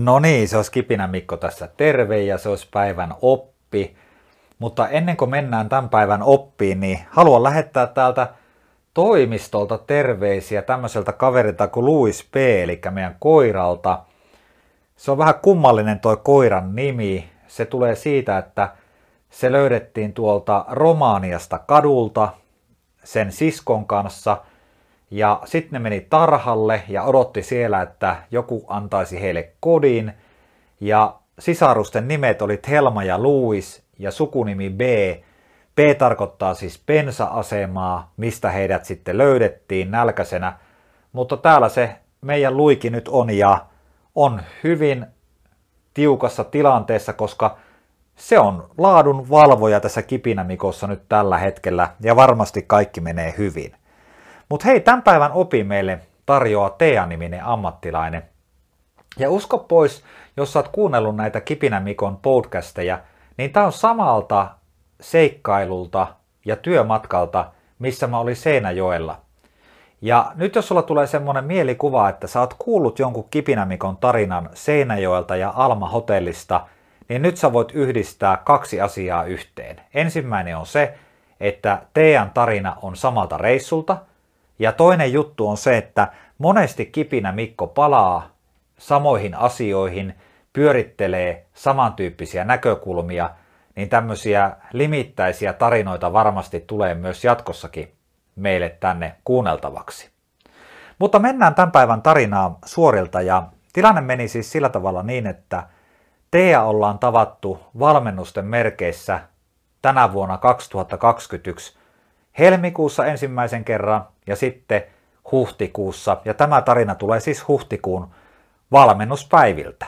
No niin, se olisi Kipinä Mikko tässä terve ja se olisi päivän oppi. Mutta ennen kuin mennään tämän päivän oppiin, niin haluan lähettää täältä toimistolta terveisiä tämmöiseltä kaverilta kuin Louis P, eli meidän koiralta. Se on vähän kummallinen toi koiran nimi. Se tulee siitä, että se löydettiin tuolta Romaaniasta kadulta sen siskon kanssa – ja sitten ne meni tarhalle ja odotti siellä, että joku antaisi heille kodin. Ja sisarusten nimet oli Helma ja Louis ja sukunimi B. B tarkoittaa siis pensa-asemaa, mistä heidät sitten löydettiin nälkäisenä. Mutta täällä se meidän luiki nyt on ja on hyvin tiukassa tilanteessa, koska se on laadun valvoja tässä kipinämikossa nyt tällä hetkellä ja varmasti kaikki menee hyvin. Mutta hei, tämän päivän opi meille tarjoaa Tea-niminen ammattilainen. Ja usko pois, jos oot kuunnellut näitä Kipinä Mikon podcasteja, niin tää on samalta seikkailulta ja työmatkalta, missä mä olin Seinäjoella. Ja nyt jos sulla tulee semmonen mielikuva, että sä oot kuullut jonkun Kipinämikon tarinan Seinäjoelta ja Alma Hotellista, niin nyt sä voit yhdistää kaksi asiaa yhteen. Ensimmäinen on se, että Tean tarina on samalta reissulta – ja toinen juttu on se, että monesti kipinä Mikko palaa samoihin asioihin, pyörittelee samantyyppisiä näkökulmia, niin tämmöisiä limittäisiä tarinoita varmasti tulee myös jatkossakin meille tänne kuunneltavaksi. Mutta mennään tämän päivän tarinaa suorilta ja tilanne meni siis sillä tavalla niin, että Tea ollaan tavattu valmennusten merkeissä tänä vuonna 2021 helmikuussa ensimmäisen kerran ja sitten huhtikuussa. Ja tämä tarina tulee siis huhtikuun valmennuspäiviltä.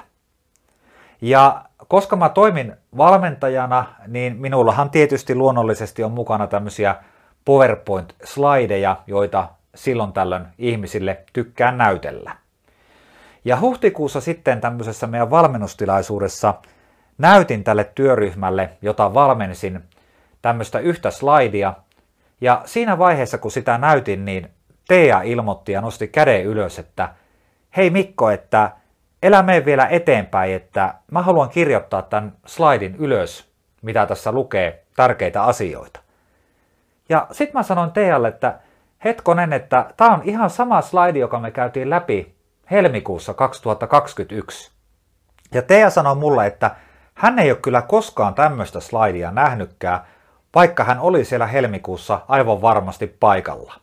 Ja koska mä toimin valmentajana, niin minullahan tietysti luonnollisesti on mukana tämmöisiä PowerPoint-slideja, joita silloin tällöin ihmisille tykkään näytellä. Ja huhtikuussa sitten tämmöisessä meidän valmennustilaisuudessa näytin tälle työryhmälle, jota valmensin, tämmöistä yhtä slaidia, ja siinä vaiheessa, kun sitä näytin, niin Tea ilmoitti ja nosti käden ylös, että hei Mikko, että elä mene vielä eteenpäin, että mä haluan kirjoittaa tämän slaidin ylös, mitä tässä lukee, tärkeitä asioita. Ja sitten mä sanoin Tealle, että hetkonen, että tämä on ihan sama slaidi, joka me käytiin läpi helmikuussa 2021. Ja Tea sanoi mulle, että hän ei ole kyllä koskaan tämmöistä slaidia nähnytkään, vaikka hän oli siellä helmikuussa aivan varmasti paikalla.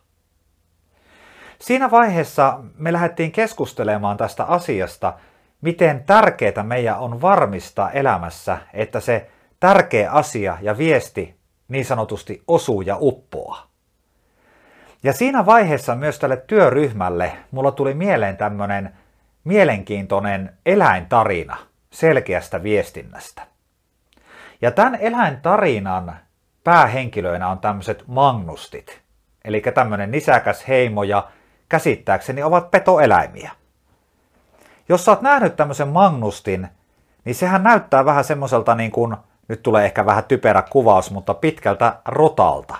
Siinä vaiheessa me lähdettiin keskustelemaan tästä asiasta, miten tärkeää meidän on varmistaa elämässä, että se tärkeä asia ja viesti niin sanotusti osuu ja uppoaa. Ja siinä vaiheessa myös tälle työryhmälle mulla tuli mieleen tämmöinen mielenkiintoinen eläintarina selkeästä viestinnästä. Ja tämän eläintarinan päähenkilöinä on tämmöiset magnustit, eli tämmöinen nisäkäs heimo ja käsittääkseni ovat petoeläimiä. Jos sä oot nähnyt tämmöisen magnustin, niin sehän näyttää vähän semmoiselta niin kuin, nyt tulee ehkä vähän typerä kuvaus, mutta pitkältä rotalta.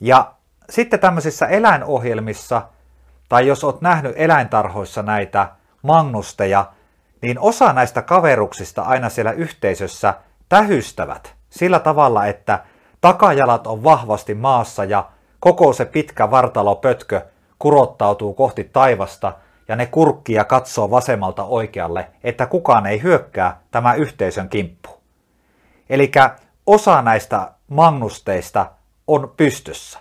Ja sitten tämmöisissä eläinohjelmissa, tai jos oot nähnyt eläintarhoissa näitä magnusteja, niin osa näistä kaveruksista aina siellä yhteisössä tähystävät sillä tavalla, että Takajalat on vahvasti maassa ja koko se pitkä vartalopötkö kurottautuu kohti taivasta ja ne kurkkia katsoo vasemmalta oikealle, että kukaan ei hyökkää tämä yhteisön kimppu. Eli osa näistä magnusteista on pystyssä.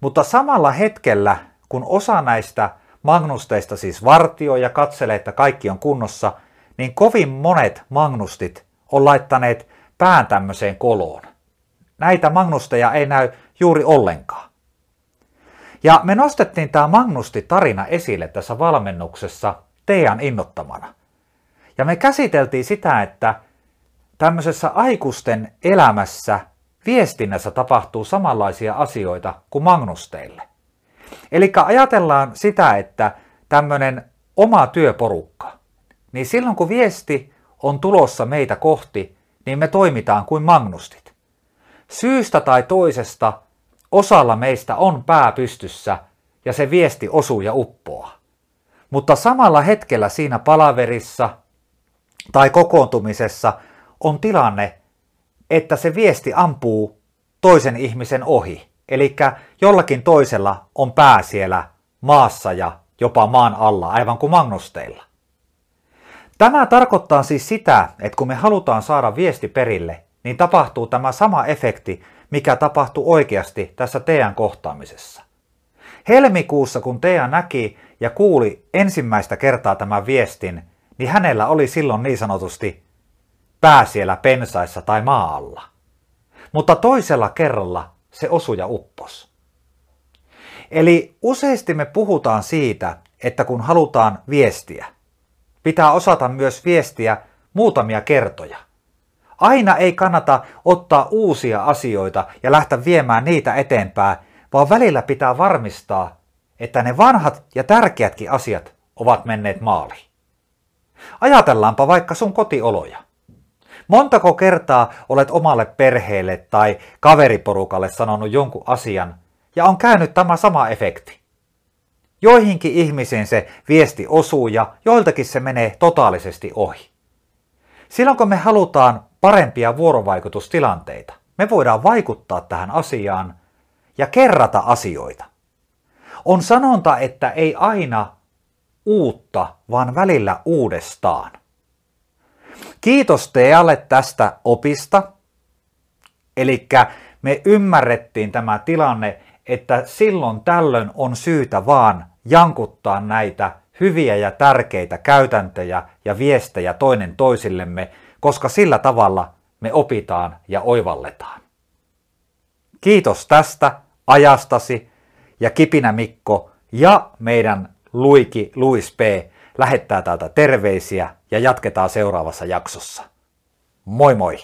Mutta samalla hetkellä, kun osa näistä magnusteista siis vartioi ja katselee, että kaikki on kunnossa, niin kovin monet magnustit on laittaneet pään tämmöiseen koloon näitä magnusteja ei näy juuri ollenkaan. Ja me nostettiin tämä Magnusti-tarina esille tässä valmennuksessa Tean innottamana. Ja me käsiteltiin sitä, että tämmöisessä aikuisten elämässä viestinnässä tapahtuu samanlaisia asioita kuin magnusteille. Eli ajatellaan sitä, että tämmöinen oma työporukka, niin silloin kun viesti on tulossa meitä kohti, niin me toimitaan kuin magnustit. Syystä tai toisesta osalla meistä on pää pystyssä ja se viesti osuu ja uppoaa. Mutta samalla hetkellä siinä palaverissa tai kokoontumisessa on tilanne, että se viesti ampuu toisen ihmisen ohi. Eli jollakin toisella on pää siellä maassa ja jopa maan alla, aivan kuin magnusteilla. Tämä tarkoittaa siis sitä, että kun me halutaan saada viesti perille, niin tapahtuu tämä sama efekti, mikä tapahtuu oikeasti tässä teidän kohtaamisessa. Helmikuussa, kun Tea näki ja kuuli ensimmäistä kertaa tämän viestin, niin hänellä oli silloin niin sanotusti pää siellä pensaissa tai maalla. Mutta toisella kerralla se osui ja uppos. Eli useasti me puhutaan siitä, että kun halutaan viestiä, pitää osata myös viestiä muutamia kertoja. Aina ei kannata ottaa uusia asioita ja lähteä viemään niitä eteenpäin, vaan välillä pitää varmistaa, että ne vanhat ja tärkeätkin asiat ovat menneet maaliin. Ajatellaanpa vaikka sun kotioloja. Montako kertaa olet omalle perheelle tai kaveriporukalle sanonut jonkun asian ja on käynyt tämä sama efekti? Joihinkin ihmisiin se viesti osuu ja joiltakin se menee totaalisesti ohi. Silloin kun me halutaan parempia vuorovaikutustilanteita, me voidaan vaikuttaa tähän asiaan ja kerrata asioita. On sanonta, että ei aina uutta, vaan välillä uudestaan. Kiitos Tealle tästä opista. Eli me ymmärrettiin tämä tilanne, että silloin tällöin on syytä vaan jankuttaa näitä hyviä ja tärkeitä käytäntöjä ja viestejä toinen toisillemme, koska sillä tavalla me opitaan ja oivalletaan. Kiitos tästä ajastasi ja Kipinä Mikko ja meidän Luiki Luis P. lähettää täältä terveisiä ja jatketaan seuraavassa jaksossa. Moi moi!